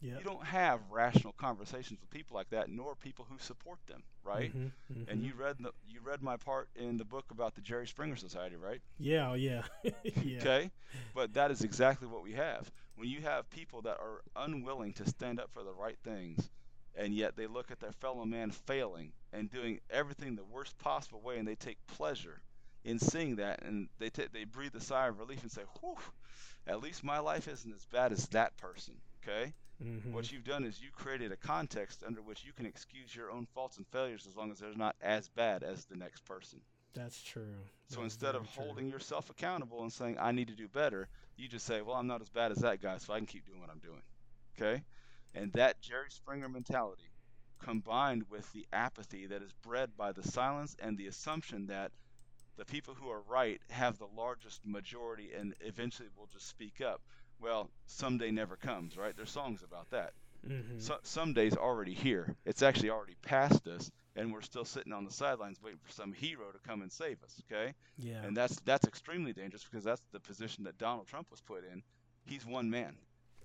yeah. you don't have rational conversations with people like that nor people who support them right Mhm, and mhm. you read the you read my part in the book about the jerry springer society right Yeah, oh, yeah, yeah. Okay? But that is exactly what we have. When you have people that are unwilling to stand up for the right things, and yet they look at their fellow man failing and doing everything the worst possible way, and they take pleasure in seeing that, and they t- they breathe a sigh of relief and say, "Whew, at least my life isn't as bad as that person." Okay. Mm-hmm. What you've done is you created a context under which you can excuse your own faults and failures as long as they're not as bad as the next person. That's true. So instead of true. holding yourself accountable and saying, I need to do better, you just say, Well, I'm not as bad as that guy, so I can keep doing what I'm doing. Okay? And that Jerry Springer mentality, combined with the apathy that is bred by the silence and the assumption that the people who are right have the largest majority and eventually will just speak up. Well, someday never comes, right? There's songs about that. Mhm. So, someday's already here. It's actually already past us, and we're still sitting on the sidelines waiting for some hero to come and save us. Okay? yeah. And that's that's extremely dangerous because that's the position that Donald Trump was put in. He's one man.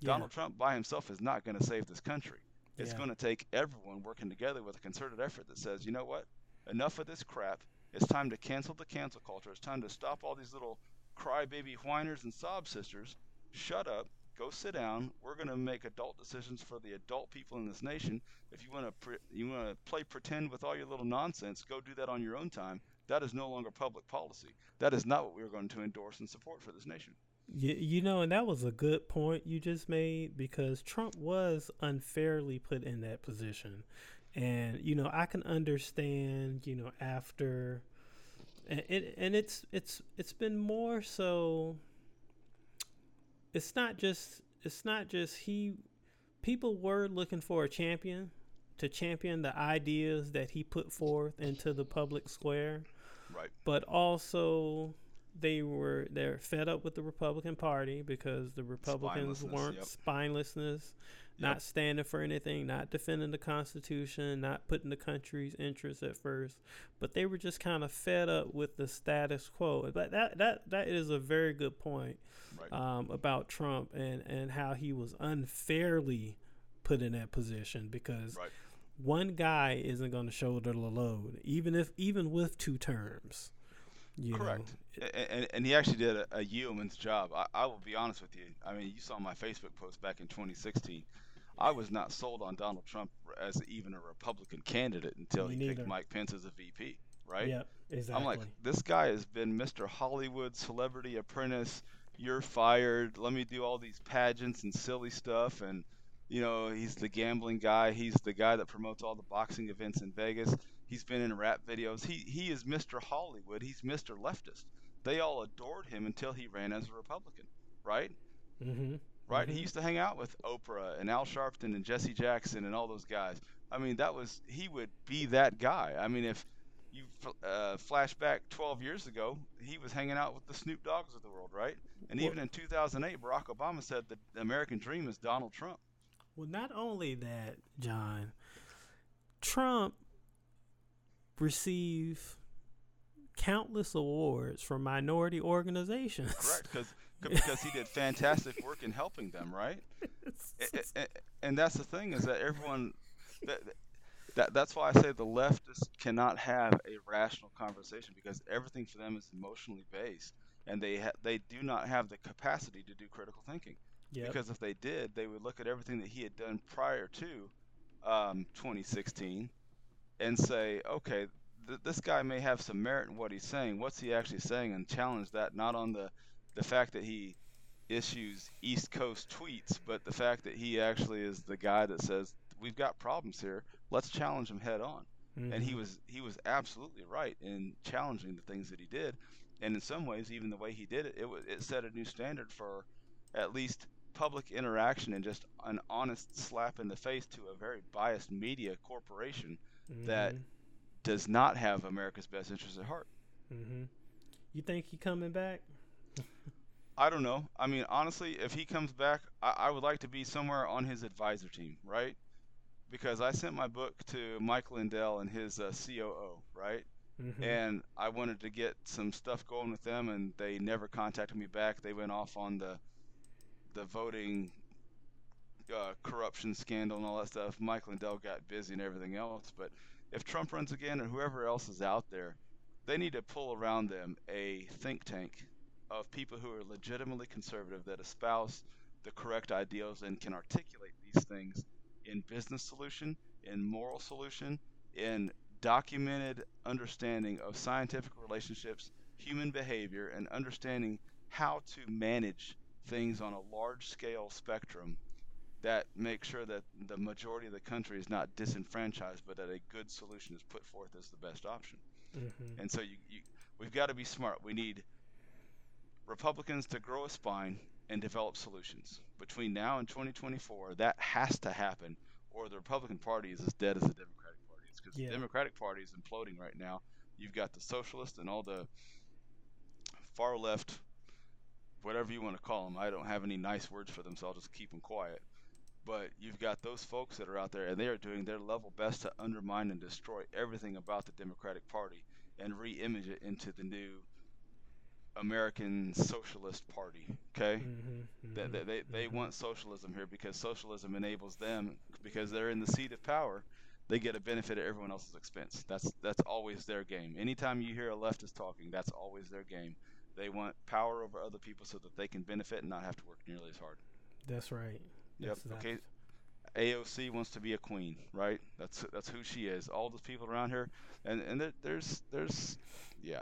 yeah. Donald Trump by himself is not going to save this country. It's Yeah. going to take everyone working together with a concerted effort that says, you know what? Enough of this crap. It's time to cancel the cancel culture. It's time to stop all these little crybaby whiners and sob sisters. Shut up. Go sit down. We're going to make adult decisions for the adult people in this nation. If you want to pre- you want to play pretend with all your little nonsense, go do that on your own time. That is no longer public policy. That is not what we're going to endorse and support for this nation. You, you know, and that was a good point you just made because Trump was unfairly put in that position. And, you know, I can understand, you know, after and it and it's it's it's been more so it's not just it's not just he people were looking for a champion to champion the ideas that he put forth into the public square Right. but also they were they're fed up with the Republican Party because the Republicans weren't yep. spinelessness, not standing for anything, not defending the Constitution, not putting the country's interests at first, but they were just kind of fed up with the status quo. But that that that is a very good point Right. um, about Trump and and how he was unfairly put in that position because Right. one guy isn't going to shoulder the load, even if even with two terms. You Correct. Know, And, and he actually did a, a yeoman's job. I, I will be honest with you. I mean, you saw my Facebook post back in 2016. I was not sold on Donald Trump as even a Republican candidate until Me he neither. picked Mike Pence as a VP, right? Yep, exactly. I'm like, this guy has been Mr. Hollywood Celebrity Apprentice. You're fired. Let me do all these pageants and silly stuff. And, you know, he's the gambling guy. He's the guy that promotes all the boxing events in Vegas. He's been in rap videos. He, he is Mr. Hollywood. He's Mr. Leftist. They all adored him until he ran as a Republican, right? mm-hmm. Right? Mhm. He used to hang out with Oprah and Al Sharpton and Jesse Jackson and all those guys. I mean, that was he would be that guy. I mean, if you uh, flash back 12 years ago, he was hanging out with the Snoop Doggs of the world, right? And Well- even in 2008, Barack Obama said that the American dream is Donald Trump. Well, not only that, John, Trump received countless awards from minority organizations. Correct, because because he did fantastic work in helping them, right? A- a- a- and that's the thing is that everyone that, that that's why I say the leftists cannot have a rational conversation because everything for them is emotionally based, and they ha- they do not have the capacity to do critical thinking. Yep. Because if they did, they would look at everything that he had done prior to um, 2016 and say, okay, th- this guy may have some merit in what he's saying. What's he actually saying? And challenge that not on the the fact that he issues East Coast tweets, but the fact that he actually is the guy that says we've got problems here. Let's challenge him head on. And he Mhm. was he was absolutely right in challenging the things that he did. And in some ways, even the way he did it, it wa- it set a new standard for at least public interaction and just an honest slap in the face to a very biased media corporation that Mhm. does not have America's best interests at heart. Mhm. You think he coming back? I don't know. I mean, honestly, if he comes back, I, I would like to be somewhere on his advisor team, right? Because I sent my book to Mike Lindell and his uh, COO, right? Mhm. And I wanted to get some stuff going with them, and they never contacted me back. They went off on the the voting uh, corruption scandal and all that stuff. Mike Lindell got busy and everything else. But if Trump runs again, and whoever else is out there, they need to pull around them a think tank of people who are legitimately conservative that espouse the correct ideals and can articulate these things in business solution, in moral solution, in documented understanding of scientific relationships human behavior and understanding how to manage things on a large scale spectrum that make sure that the majority of the country is not disenfranchised, but that a good solution is put forth as the best option. Mm-hmm. And so you, you we've got to be smart. We need Republicans to grow a spine and develop solutions. Between now and 2024, that has to happen, or the Republican Party is as dead as the Democratic Party is. Because Yeah. the Democratic Party is imploding right now. You've got the socialists and all the far left, whatever you want to call them. I don't have any nice words for them, so I'll just keep them quiet. But you've got those folks that are out there, and they are doing their level best to undermine and destroy everything about the Democratic Party and re-image it into the new American Socialist Party. Okay, Mm-hmm. they, they, they, they want socialism here because socialism enables them because they're in the seat of power. They get a benefit at everyone else's expense. That's that's always their game. Anytime you hear a leftist talking, that's always their game. They want power over other people so that they can benefit and not have to work nearly as hard. That's right. Yep. That's Okay. AOC wants to be a queen, right? That's that's who she is. All those people around her, and and there, there's there's. Yeah.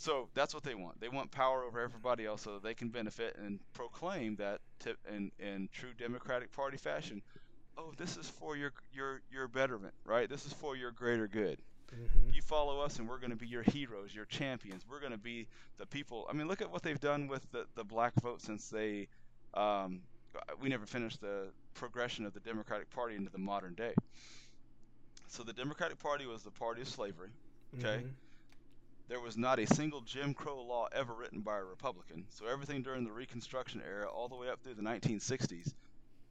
So that's what they want. They want power over everybody else so they can benefit and proclaim that tip in in true Democratic Party fashion. Oh, this is for your your your betterment, right? This is for your greater good Mm-hmm. you follow us and we're going to be your heroes your champions we're going to be the people i mean look at what they've done with the, the black vote since they um, we never finished the progression of the democratic party into the modern day so the democratic party was the party of slavery okay Mhm. There was not a single jim crow law ever written by a republican so everything during the reconstruction era all the way up through the 1960s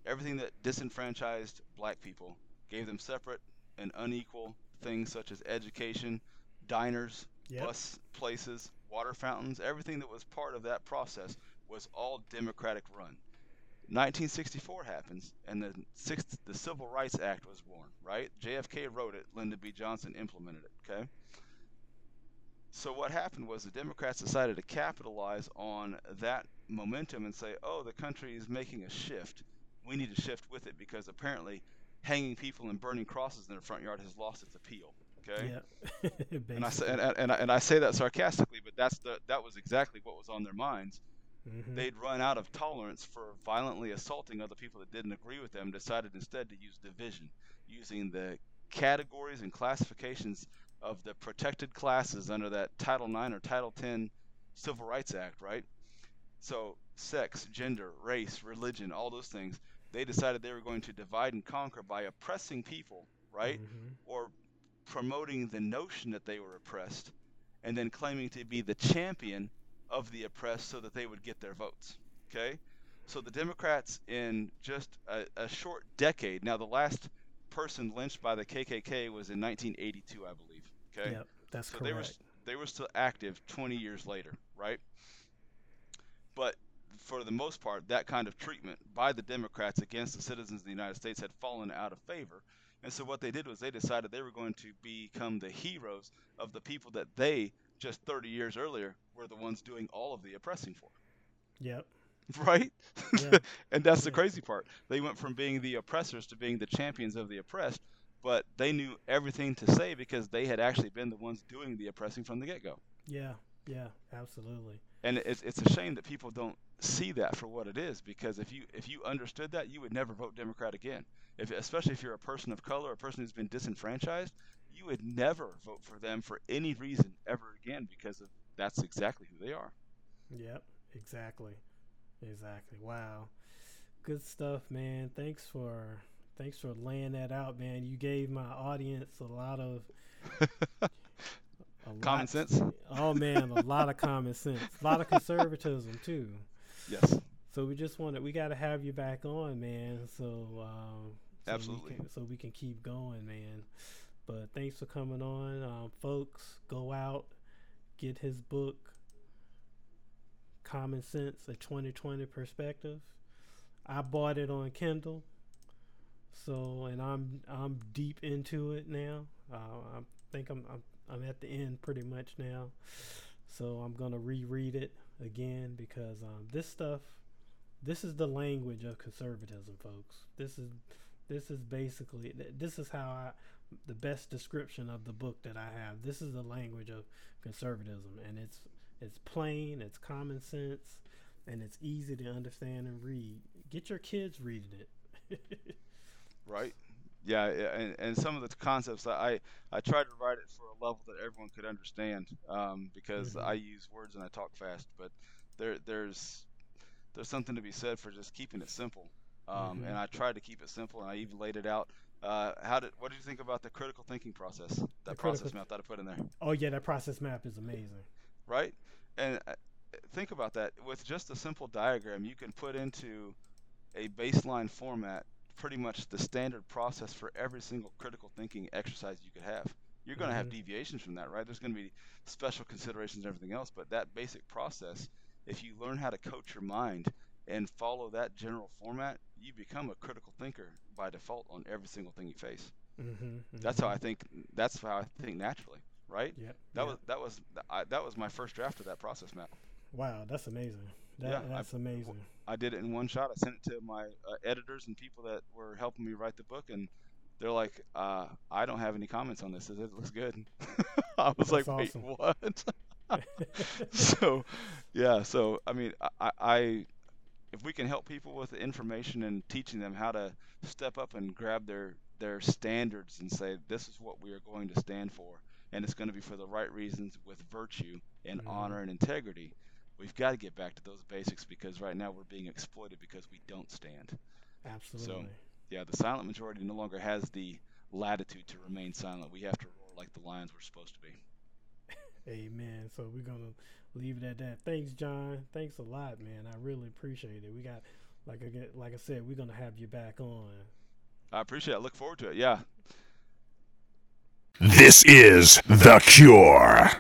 everything that disenfranchised black people gave them separate and unequal things such as education, diners, Yep. bus places, water fountains, everything that was part of that process was all Democratic run. 1964 happens, and the sixth, the Civil Rights Act was born. Right? JFK wrote it. Lyndon B. Johnson implemented it. Okay. So what happened was the Democrats decided to capitalize on that momentum and say, "Oh, the country is making a shift. We need to shift with it because apparently hanging people and burning crosses in their front yard has lost its appeal." Okay. Yeah. And I say and, and, and, I, say that sarcastically, but that's the that was exactly what was on their minds. Mhm. They'd run out of tolerance for violently assaulting other people that didn't agree with them. Decided instead to use division, using the categories and classifications of the protected classes under that Title IX or Title X Civil Rights Act, right? So sex, gender, race, religion, all those things. They decided they were going to divide and conquer by oppressing people, right? Mhm. or promoting the notion that they were oppressed and then claiming to be the champion of the oppressed so that they would get their votes. Okay? So the Democrats, in just a, a short decade, now the last person lynched by the KKK was in 1982, I believe. Okay? Yep. That's so correct. they were they were still active 20 years later, right? But for the most part, that kind of treatment by the Democrats against the citizens of the United States had fallen out of favor. And so what they did was they decided they were going to become the heroes of the people that they just 30 years earlier were the ones doing all of the oppressing for. Yep. Right? Yeah. and that's the Yeah. crazy part. They went from being the oppressors to being the champions of the oppressed, but they knew everything to say because they had actually been the ones doing the oppressing from the get-go. Yeah. Yeah. Absolutely. And it's it's a shame that people don't see that for what it is because if you if you understood that, you would never vote Democrat again. If especially if you're a person of color, a person who's been disenfranchised, you would never vote for them for any reason ever again because of that's exactly who they are. Yep. Exactly. Exactly. Wow. Good stuff, man. Thanks for thanks for laying that out, man. You gave my audience a lot of a Common lot- sense? Oh man, a lot of common sense. A lot of conservatism too. Yes. So we just wanted we got to have you back on, man. So um, so Absolutely. we can, so we can keep going, man. But thanks for coming on, um, folks. Go out, get his book, Common Sense: A 2020 Perspective. I bought it on Kindle, so and I'm I'm deep into it now. Uh, I think I'm, I'm I'm at the end pretty much now. So I'm gonna reread it again because um, this stuff, this is the language of conservatism, folks. This is this is basically this is how I the best description of the book that I have. This is the language of conservatism, and it's it's plain, it's common sense, and it's easy to understand and read. Get your kids reading it. right. Yeah, and, and some of the concepts I I tried to write it for a level that everyone could understand um, because mm-hmm. I use words and I talk fast, but there there's there's something to be said for just keeping it simple. Um, mm-hmm. And I tried to keep it simple, and I even laid it out. Uh, how did what did you think about the critical thinking process? That the process critical, map that I put in there. Oh yeah, that process map is amazing. Right, and uh, think about that. With just a simple diagram, you can put into a baseline format pretty much the standard process for every single critical thinking exercise you could have. You're going to mm-hmm. have deviations from that, right? There's going to be special considerations and everything else, but that basic process, if you learn how to coach your mind and follow that general format, you become a critical thinker by default on every single thing you face. Mm-hmm, mm-hmm. That's how I think. That's how I think naturally, right? Yeah. That was that was I, that was my first draft of that process map. Wow, that's amazing. That, yeah, that's I, amazing. I did it in one shot. I sent it to my uh, editors and people that were helping me write the book, and they're like, uh, "I don't have any comments on this. It looks good." I was that's like, "Wait, what?" so, yeah. So I mean, I, I if we can help people with the information and teaching them how to step up and grab their their standards and say this is what we are going to stand for and it's going to be for the right reasons with virtue and mm-hmm. honor and integrity we've got to get back to those basics because right now we're being exploited because we don't stand absolutely so yeah the silent majority no longer has the latitude to remain silent we have to roar like the lions we're supposed to be amen so we're going to leave it at that. Thanks, John. Thanks a lot, man. I really appreciate it. We got, like I get, like I said, we're gonna have you back on. I appreciate it. I look forward to it. Yeah. This is The Cure.